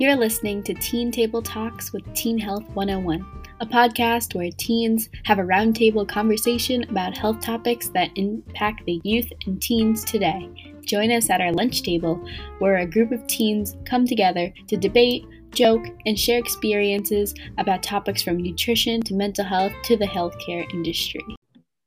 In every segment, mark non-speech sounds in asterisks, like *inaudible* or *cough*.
You're listening to Teen Table Talks with Teen Health 101, a podcast where teens have a roundtable conversation about health topics that impact the youth and teens today. Join us at our lunch table, where a group of teens come together to debate, joke, and share experiences about topics from nutrition to mental health to the healthcare industry.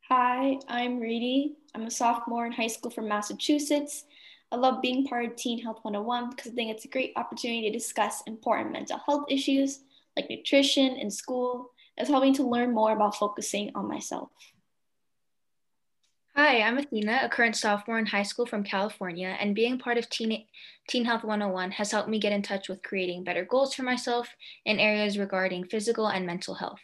Hi, I'm Reedy. I'm a sophomore in high school from Massachusetts I love being part of Teen Health 101 because I think it's a great opportunity to discuss important mental health issues like nutrition in school. It's helping to learn more about focusing on myself. Hi, I'm Athena, a current sophomore in high school from California, and being part of Teen, Teen Health 101 has helped me get in touch with creating better goals for myself in areas regarding physical and mental health.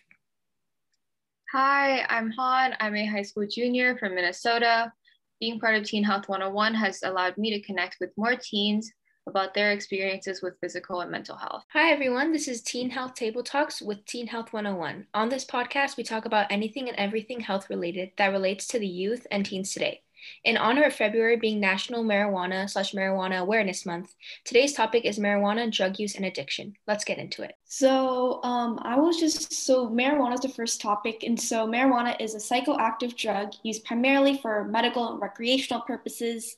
Hi, I'm Han. I'm a high school junior from Minnesota being part of Teen Health 101 has allowed me to connect with more teens about their experiences with physical and mental health. Hi, everyone. This is Teen Health Table Talks with Teen Health 101. On this podcast, we talk about anything and everything health related that relates to the youth and teens today. In honor of February being National Marijuana slash Marijuana Awareness Month, today's topic is marijuana, drug use, and addiction. Let's get into it. So, um, I was just so marijuana is the first topic, and so marijuana is a psychoactive drug used primarily for medical and recreational purposes.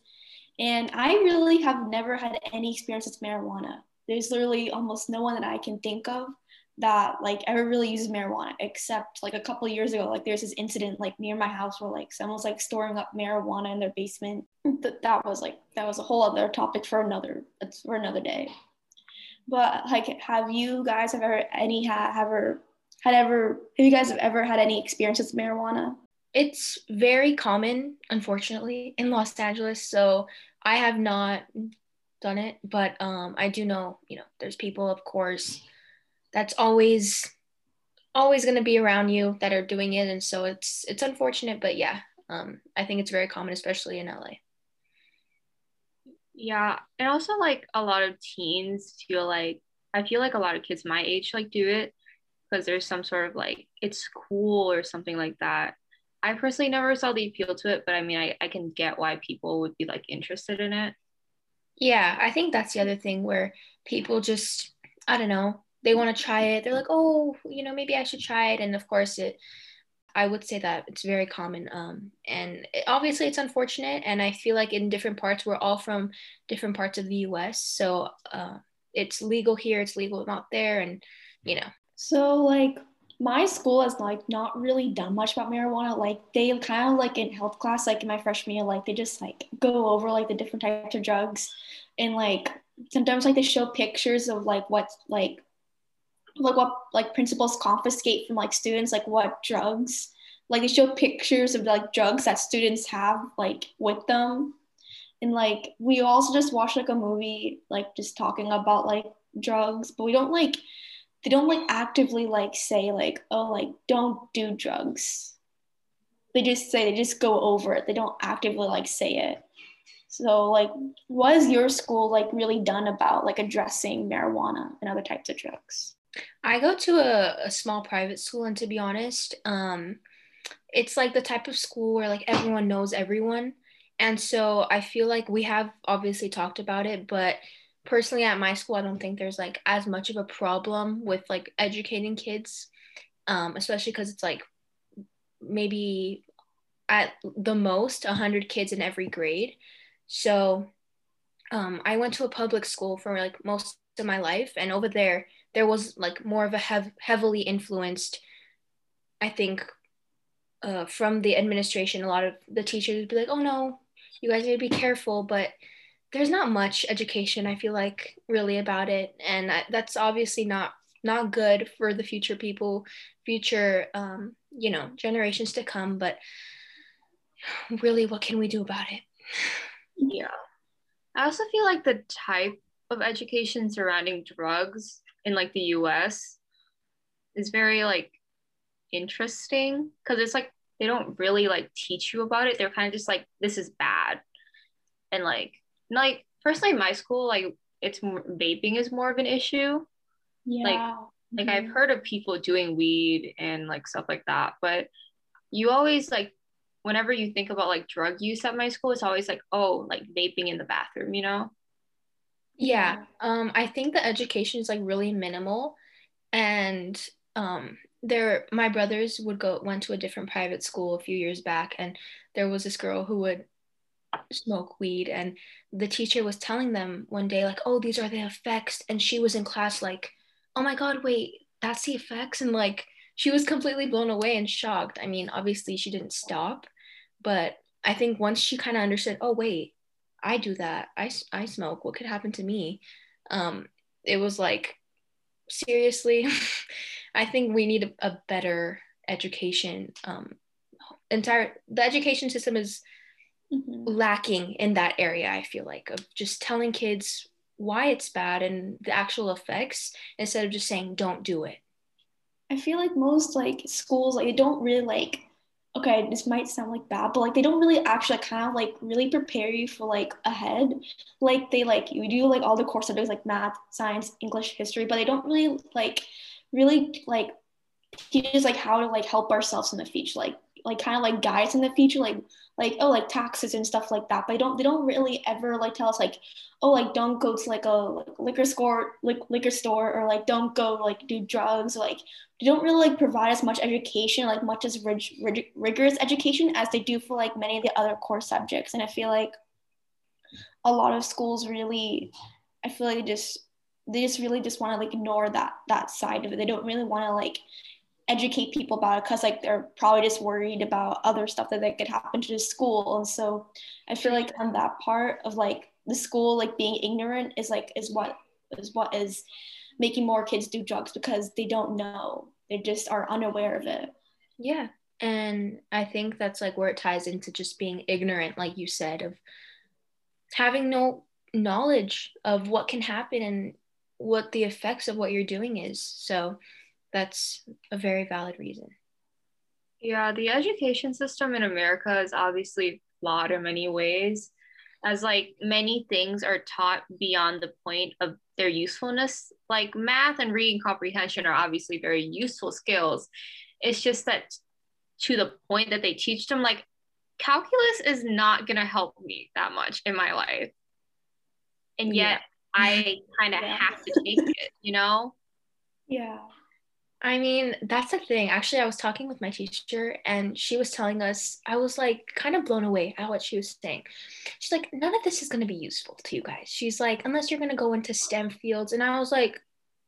And I really have never had any experience with marijuana. There's literally almost no one that I can think of that like ever really uses marijuana except like a couple years ago like there's this incident like near my house where like someone's like storing up marijuana in their basement. *laughs* That, that was like that was a whole other topic for another for another day. But like have you guys have ever any have ever had ever have you guys have ever had any experience with marijuana? It's very common unfortunately in los angeles so i have not done it but um i do know you know there's people of course that's always always going to be around you that are doing it. And so it's it's unfortunate but yeah um, i think it's very common especially in la yeah and also like a lot of teens feel like i feel like a lot of kids my age like do it because there's some sort of like it's cool or something like that. I personally never saw the appeal to it but i mean i, I can get why people would be like interested in it. Yeah i think that's the other thing where people just i don't know they want to try it. They're like oh you know maybe i should try it. And of course it i would say that it's very common um, and it, obviously it's unfortunate and i feel like in different parts we're all from different parts of the us so uh, it's legal here it's legal not there and you know. So like my school has like not really done much about marijuana. Like they kind of like in health class like in my freshman year like they just like go over like the different types of drugs and like sometimes like they show pictures of like what's like like what like principals confiscate from like students like what drugs like they show pictures of like drugs that students have like with them. And like we also just watched like a movie like just talking about like drugs but we don't like they don't like actively like say like oh like don't do drugs. They just say they just go over it. They don't actively like say it. So like what has your school like really done about like addressing marijuana and other types of drugs I go to a, a small private school, and to be honest, um, it's like the type of school where like everyone knows everyone. And so I feel like we have obviously talked about it, but personally at my school, I don't think there's like as much of a problem with like educating kids, um, especially because it's like maybe at the most 100 kids in every grade. So um, I went to a public school for like most of my life, and over there, there was like more of a hev- heavily influenced i think uh, from the administration a lot of the teachers would be like oh no you guys need to be careful but there's not much education i feel like really about it and I, that's obviously not not good for the future people future um, you know generations to come but really what can we do about it? Yeah. I also feel like the type of education surrounding drugs in like the US is very like interesting because it's like they don't really like teach you about it. They're kind of just like this is bad. And like like personally my school like it's more, vaping is more of an issue. Yeah. Like like mm-hmm. I've heard of people doing weed and like stuff like that, but you always like whenever you think about like drug use at my school, it's always like, oh, like vaping in the bathroom, you know? Yeah. Um, I think the education is like really minimal and um there my brothers would go went to a different private school a few years back and there was this girl who would smoke weed and the teacher was telling them one day like oh these are the effects and she was in class like oh my god wait that's the effects and like she was completely blown away and shocked i mean obviously she didn't stop but i think once she kind of understood oh wait i do that. I, I smoke. What could happen to me? Um it was like seriously *laughs* i think we need a, a better education um entire the education system is mm-hmm. lacking in that area i feel like of just telling kids why it's bad and the actual effects instead of just saying don't do it. I feel like most like schools like they don't really like okay this might sound like bad but like they don't really actually kind of like really prepare you for like ahead. Like they like you do like all the core subjects like math science english history but they don't really like really like teach us like how to like help ourselves in the future like like kind of like guides in the future like like oh like taxes and stuff like that but they don't they don't really ever like tell us like oh like don't go to like a liquor store like liquor store or like don't go like do drugs or, like they don't really like provide as much education like much as rig- rig- rigorous education as they do for like many of the other core subjects and i feel like a lot of schools really i feel like just they just really just want to like ignore that that side of it. They don't really want to like educate people about it because like they're probably just worried about other stuff that, that could happen to the school. And so i feel like on that part of like the school like being ignorant is like is what is what is making more kids do drugs because they don't know. They just are unaware of it. Yeah. And i think that's like where it ties into just being ignorant like you said of having no knowledge of what can happen and what the effects of what you're doing is. So that's a very valid reason. Yeah, the education system in America is obviously flawed in many ways, as like many things are taught beyond the point of their usefulness. Like math and reading comprehension are obviously very useful skills. It's just that to the point that they teach them, like calculus is not going to help me that much in my life. And yet yeah. I kind of *laughs* yeah. have to take it, you know? Yeah. I mean, that's the thing. Actually, I was talking with my teacher and she was telling us, I was like kind of blown away at what she was saying. She's like, none of this is going to be useful to you guys. She's like, unless you're going to go into STEM fields. And I was like,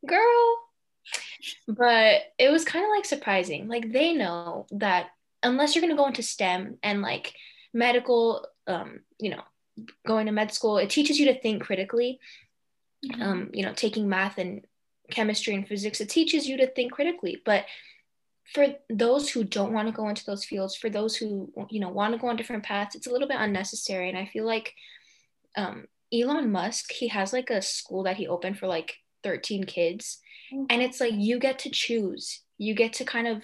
girl. But it was kind of like surprising. Like, they know that unless you're going to go into STEM and like medical, um, you know, going to med school, it teaches you to think critically. Mm-hmm. Um, you know, taking math and chemistry and physics, it teaches you to think critically. But for those who don't want to go into those fields, for those who you know want to go on different paths, it's a little bit unnecessary. And I feel like um, Elon Musk, he has like a school that he opened for like 13 kids, mm-hmm. and it's like you get to choose. You get to kind of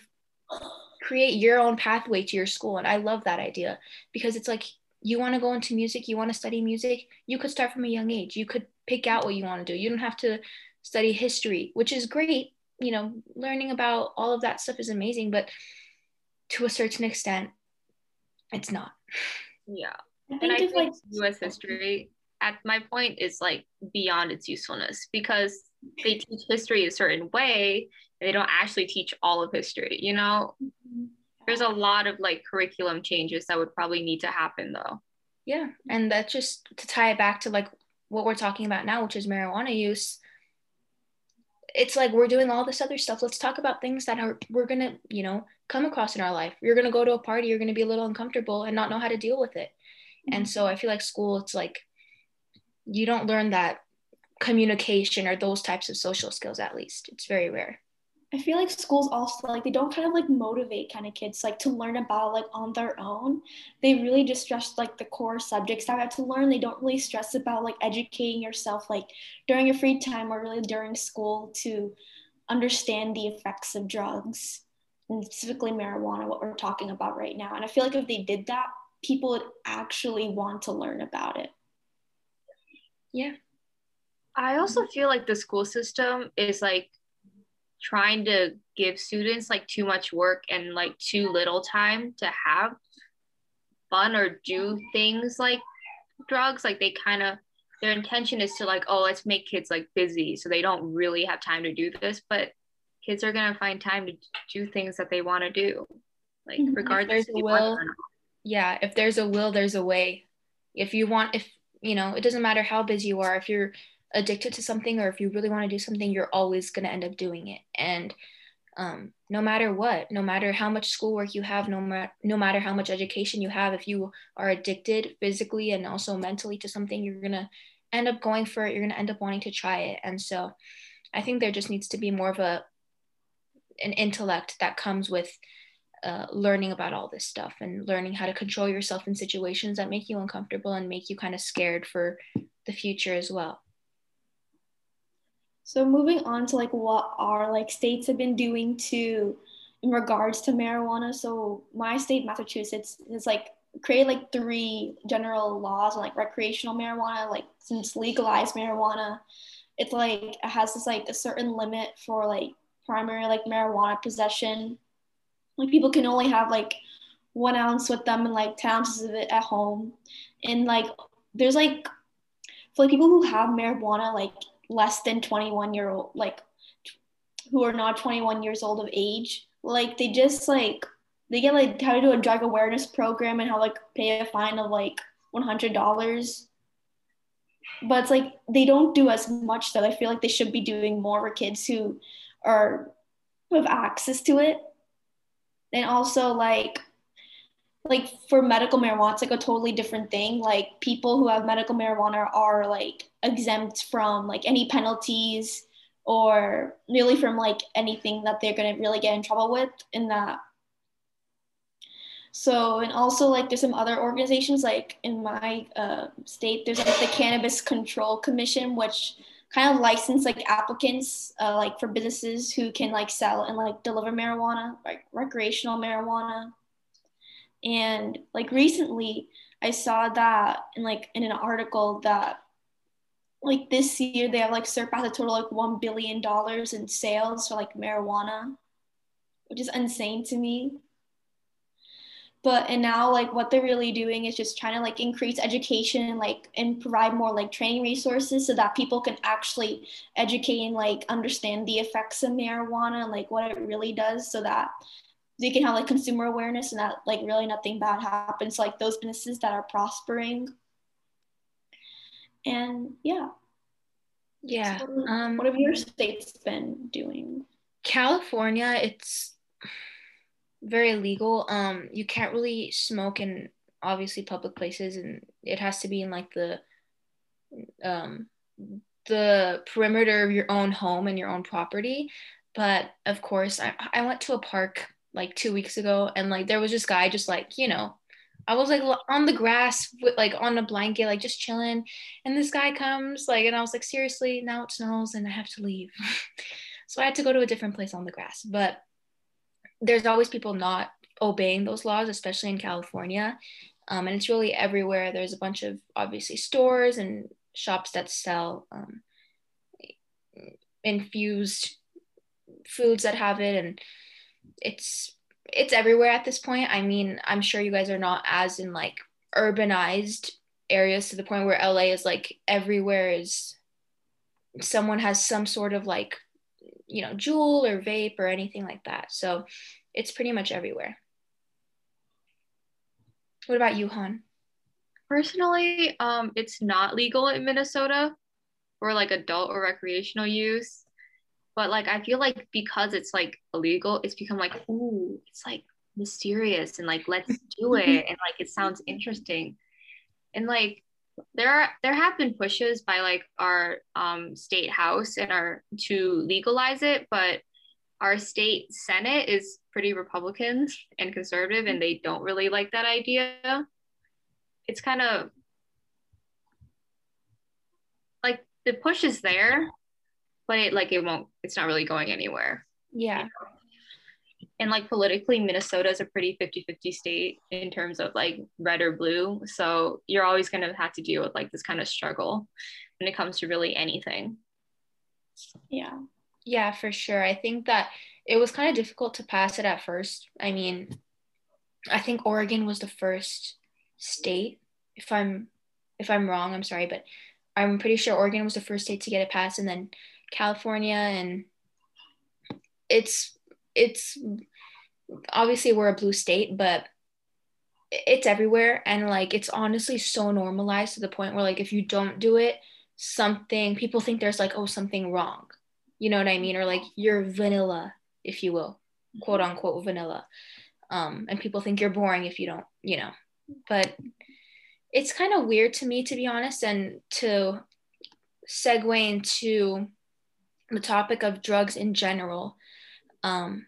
create your own pathway to your school, and I love that idea because it's like you want to go into music, you want to study music, you could start from a young age. You could pick out what you want to do. You don't have to study history, which is great. You know, learning about all of that stuff is amazing, but to a certain extent, it's not. Yeah. I and I think like US history at my point is like beyond its usefulness because they *laughs* teach history a certain way and they don't actually teach all of history, you know? Mm-hmm. There's a lot of like curriculum changes that would probably need to happen though. Yeah. And that's just to tie it back to like what we're talking about now, which is marijuana use it's like we're doing all this other stuff. Let's talk about things that are we're gonna, you know, come across in our life. You're gonna go to a party, you're gonna be a little uncomfortable and not know how to deal with it. Mm-hmm. And so I feel like school, it's like you don't learn that communication or those types of social skills at least. It's very rare. I feel like schools also like they don't kind of like motivate kind of kids like to learn about like on their own. They really just stress like the core subjects that I have to learn. They don't really stress about like educating yourself like during your free time or really during school to understand the effects of drugs and specifically marijuana, what we're talking about right now. And I feel like if they did that, people would actually want to learn about it. Yeah. I also feel like the school system is like trying to give students like too much work and like too little time to have fun or do things like drugs like they kind of their intention is to like, oh, let's make kids like busy so they don't really have time to do this, but kids are gonna find time to do things that they want to do, like Mm-hmm. regardless. there's if a will, it or not. yeah if there's a will there's a way if you want if you know it doesn't matter how busy you are if you're addicted to something or if you really want to do something you're always going to end up doing it and um, no matter what no matter how much schoolwork you have no, ma- no matter how much education you have if you are addicted physically and also mentally to something you're going to end up going for it you're going to end up wanting to try it and so i think there just needs to be more of a an intellect that comes with uh, learning about all this stuff and learning how to control yourself in situations that make you uncomfortable and make you kind of scared for the future as well. So moving on to like what our like states have been doing to in regards to marijuana. So my state, Massachusetts, has like created like three general laws on like recreational marijuana. Like since legalized marijuana, it's like it has this like a certain limit for like primary like marijuana possession. Like people can only have like one ounce with them and like 10 ounces of it at home. And like there's like for like people who have marijuana like less than 21 year old like who are not 21 years old of age like they just like they get like how to do a drug awareness program and how like pay a fine of like $100 but it's like they don't do as much that i feel like they should be doing more for kids who are who have access to it. And also like like for medical marijuana it's like a totally different thing. Like people who have medical marijuana are like exempt from like any penalties or really from like anything that they're going to really get in trouble with in that. So and also like there's some other organizations like in my uh, state there's like the cannabis control commission which kind of license like applicants uh, like for businesses who can like sell and like deliver marijuana like recreational marijuana and like recently i saw that in like in an article that like this year they have like surpassed a total like one billion dollars in sales for like marijuana which is insane to me. But and now like what they're really doing is just trying to like increase education and like and provide more like training resources so that people can actually educate and like understand the effects of marijuana and like what it really does so that they can have like consumer awareness and that like really nothing bad happens like those businesses that are prospering and yeah Yeah. So, Um, what have your states been doing California, it's very legal. Um, you can't really smoke in obviously public places, and it has to be in like the um the perimeter of your own home and your own property. But of course, I I went to a park like two weeks ago, and like there was this guy just like you know. I was like on the grass with like on a blanket, like just chilling. And this guy comes, like, and I was like, seriously, now it snows and I have to leave. *laughs* so I had to go to a different place on the grass. But there's always people not obeying those laws, especially in California. Um, and it's really everywhere. There's a bunch of obviously stores and shops that sell um, infused foods that have it, and it's it's everywhere at this point. I mean, I'm sure you guys are not as in like urbanized areas to the point where LA is like everywhere is someone has some sort of like you know Juul or vape or anything like that. So it's pretty much everywhere. What about you, Han? Personally, um, it's not legal in Minnesota for like adult or recreational use. But like I feel like because it's like illegal, it's become like, ooh, it's like mysterious and like let's do *laughs* it. And like it sounds interesting. And like there are there have been pushes by like our um state house and our to legalize it, but our state senate is pretty republican and conservative and they don't really like that idea it's kind of like the push is there but it like it won't it's not really going anywhere Yeah. and like politically minnesota is a pretty 50-50 state in terms of like red or blue so you're always going to have to deal with like this kind of struggle when it comes to really anything yeah Yeah, for sure. I think that it was kind of difficult to pass it at first. I mean, I think Oregon was the first state. If I'm if I'm wrong, I'm sorry, but I'm pretty sure Oregon was the first state to get it passed, and then California, and it's it's obviously we're a blue state, but it's everywhere, and like it's honestly so normalized to the point where like if you don't do it, something people think there's like oh something wrong, you know what I mean, or like you're vanilla, if you will, quote unquote vanilla, um, and people think you're boring if you don't, you know, but it's kind of weird to me to be honest and to segue into the topic of drugs in general um,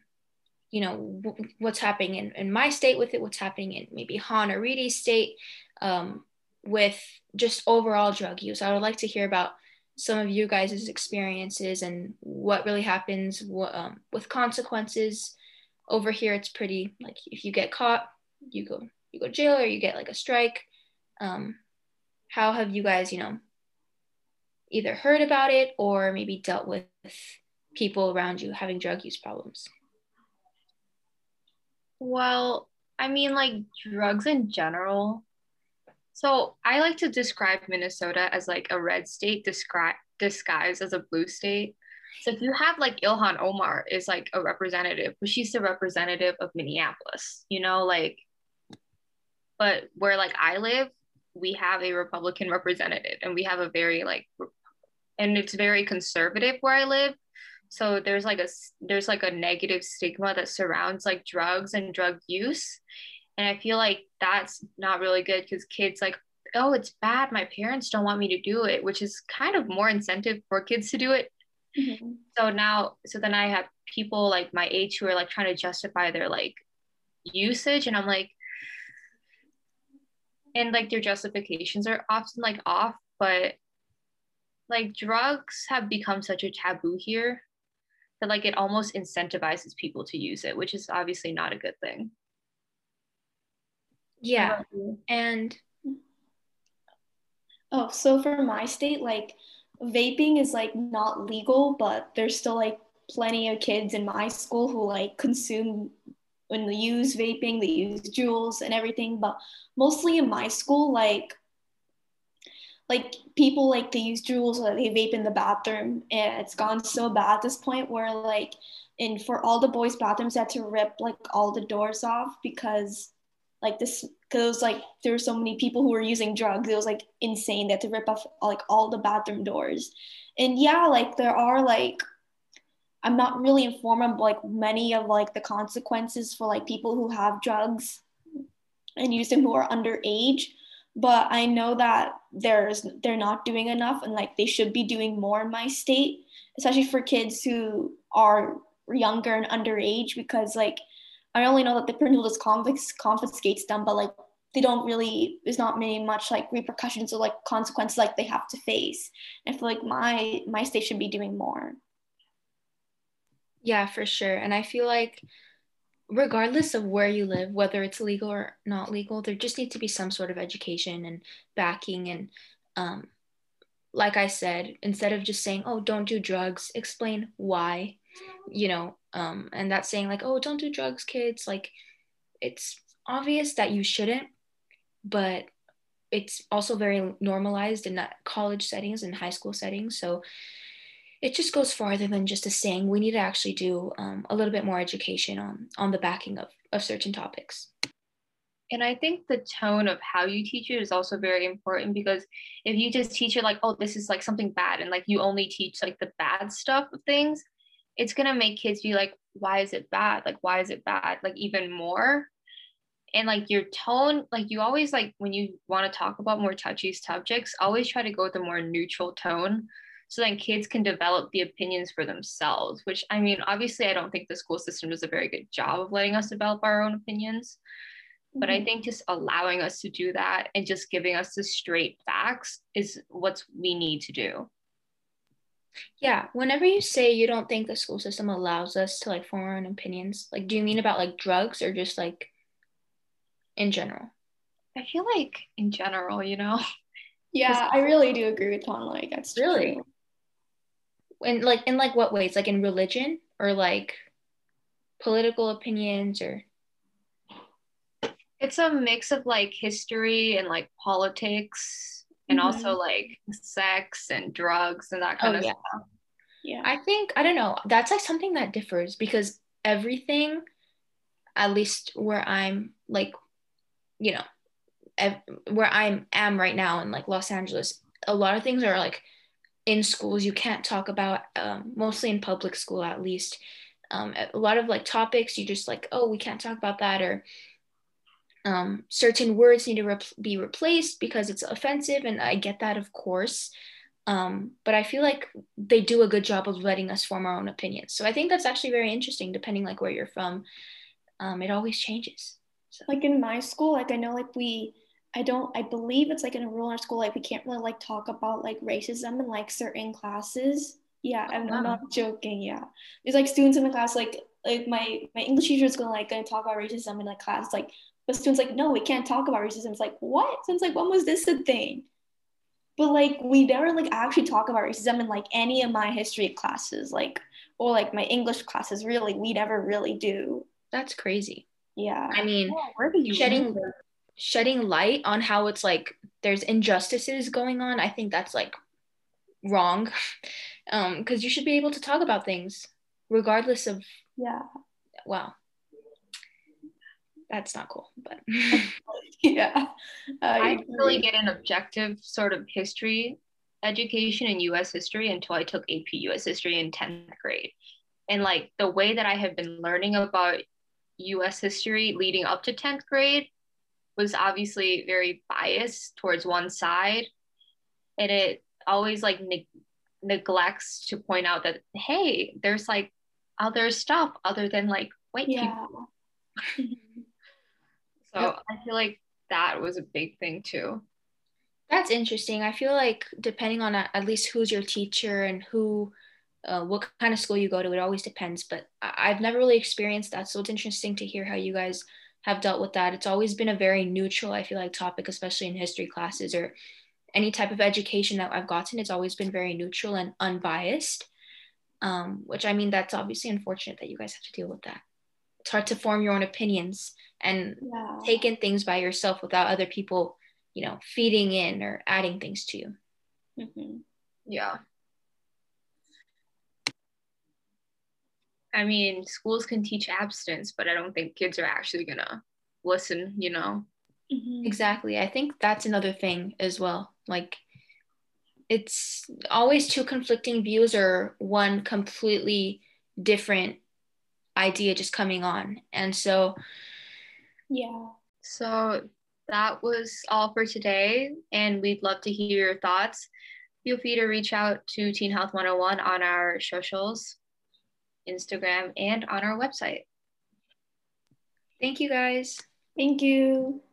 you know w- what's happening in, in my state with it what's happening in maybe Han or Reedy's state um, with just overall drug use. I would like to hear about some of you guys' experiences and what really happens what, um, with consequences. Over here it's pretty like if you get caught you go you go jail or you get like a strike um, how have you guys, you know, either heard about it or maybe dealt with people around you having drug use problems? Well, I mean, like drugs in general. So I like to describe Minnesota as like a red state descri- disguised as a blue state. So if you have like Ilhan Omar is like a representative, but she's the representative of Minneapolis, you know, like, but where like I live, we have a Republican representative and we have a very like and it's very conservative where I live. So there's like a there's like a negative stigma that surrounds like drugs and drug use. And I feel like that's not really good because kids like, oh, it's bad. My parents don't want me to do it, which is kind of more incentive for kids to do it. Mm-hmm. So now, so then I have people like my age who are like trying to justify their like usage. And I'm like, and like their justifications are often like off but like drugs have become such a taboo here that like it almost incentivizes people to use it which is obviously not a good thing yeah and oh so for my state like vaping is like not legal but there's still like plenty of kids in my school who like consume when they use vaping, they use Juuls and everything. But mostly in my school, like like people like they use Juuls or they vape in the bathroom. And it's gone so bad at this point where like and for all the boys' bathrooms had to rip like all the doors off because like this because like there were so many people who were using drugs. It was like insane. They had to rip off like all the bathroom doors. And yeah, like there are like I'm not really informed on like many of like the consequences for like people who have drugs and use them who are underage. But I know that there's they're not doing enough and like they should be doing more in my state, especially for kids who are younger and underage because like I only know that the principal just confis- confiscates them, but like they don't really there's not many much like repercussions or like consequences like they have to face. I feel like my my state should be doing more. Yeah, for sure. And I feel like regardless of where you live, whether it's legal or not legal, there just needs to be some sort of education and backing. And um, like I said, instead of just saying, oh, don't do drugs, explain why, you know, um, and that's saying like, oh, don't do drugs, kids. Like it's obvious that you shouldn't, but it's also very normalized in college settings and high school settings. So it just goes farther than just a saying. We need to actually do um, a little bit more education on on the backing of of certain topics. And I think the tone of how you teach it is also very important because if you just teach it like, oh, this is like something bad, and like you only teach like the bad stuff of things, it's gonna make kids be like, why is it bad? Like, why is it bad? Like even more. And like your tone, like you always like when you want to talk about more touchy subjects, always try to go with a more neutral tone so then kids can develop the opinions for themselves which i mean obviously i don't think the school system does a very good job of letting us develop our own opinions mm-hmm. but i mm-hmm. think just allowing us to do that and just giving us the straight facts is what we need to do yeah whenever you say you don't think the school system allows us to like form our own opinions like do you mean about like drugs or just like in general i feel like in general you know *laughs* yeah i really do agree with Ton. like that's really true in like in like what ways like in religion or like political opinions or it's a mix of like history and like politics and Mhm. also like sex and drugs and that Oh kind of yeah. stuff. Yeah. I think I don't know. That's like something that differs because everything, at least where I'm like, you know, ev- where I'm am right now in like Los Angeles, a lot of things are like in schools you can't talk about. Um, mostly in public school, at least. Um, a lot of like topics you just like, oh, we can't talk about that, or um, certain words need to rep- be replaced because it's offensive, and I get that, of course. Um, but I feel like they do a good job of letting us form our own opinions. So I think that's actually very interesting, depending like where you're from. Um, it always changes. So like in my school, like I know like we I don't I believe it's like in a rule in our school, like we can't really like talk about like racism in like certain classes. Yeah, oh, I'm, I'm wow. not joking. Yeah. There's like students in the class, like like my my English teacher is gonna like gonna talk about racism in like class. Like but students like, no, we can't talk about racism. It's like, what? Since like when was this a thing? But like we never like actually talk about racism in like any of my history classes, like or like my English classes, really. We never really do. that's crazy. Yeah. I mean, you shedding shedding light on how it's like there's injustices going on. I think that's like wrong, *laughs* um, because you should be able to talk about things regardless of. Yeah. Well, that's not cool, but *laughs* *laughs* Yeah. I I didn't really get an objective sort of history education in US history until I took AP US history in 10th grade. And like the way that I have been learning about US history leading up to 10th grade was obviously very biased towards one side. And it always like neg- neglects to point out that, hey, there's like other stuff other than like white people. *laughs* So Yep. I feel like that was a big thing too. That's interesting. I feel like depending on at at least who's your teacher and who, uh, what kind of school you go to, it always depends. But I- I've never really experienced that, so it's interesting to hear how you guys have dealt with that. It's always been a very neutral, I feel like, topic, especially in history classes or any type of education that I've gotten. It's always been very neutral and unbiased. Um, which I mean, that's obviously unfortunate that you guys have to deal with that. It's hard to form your own opinions and Yeah. take in things by yourself without other people, you know, feeding in or adding things to you. Mhm. Yeah. I mean, schools can teach abstinence, but I don't think kids are actually gonna listen, you know? Mhm. Exactly. I think that's another thing as well. Like it's always two conflicting views or one completely different idea just coming on. And so Yeah. So that was all for today, and we'd love to hear your thoughts. Feel free to reach out to Teen Health 101 on our socials, Instagram, and on our website. thank you guys. Thank you.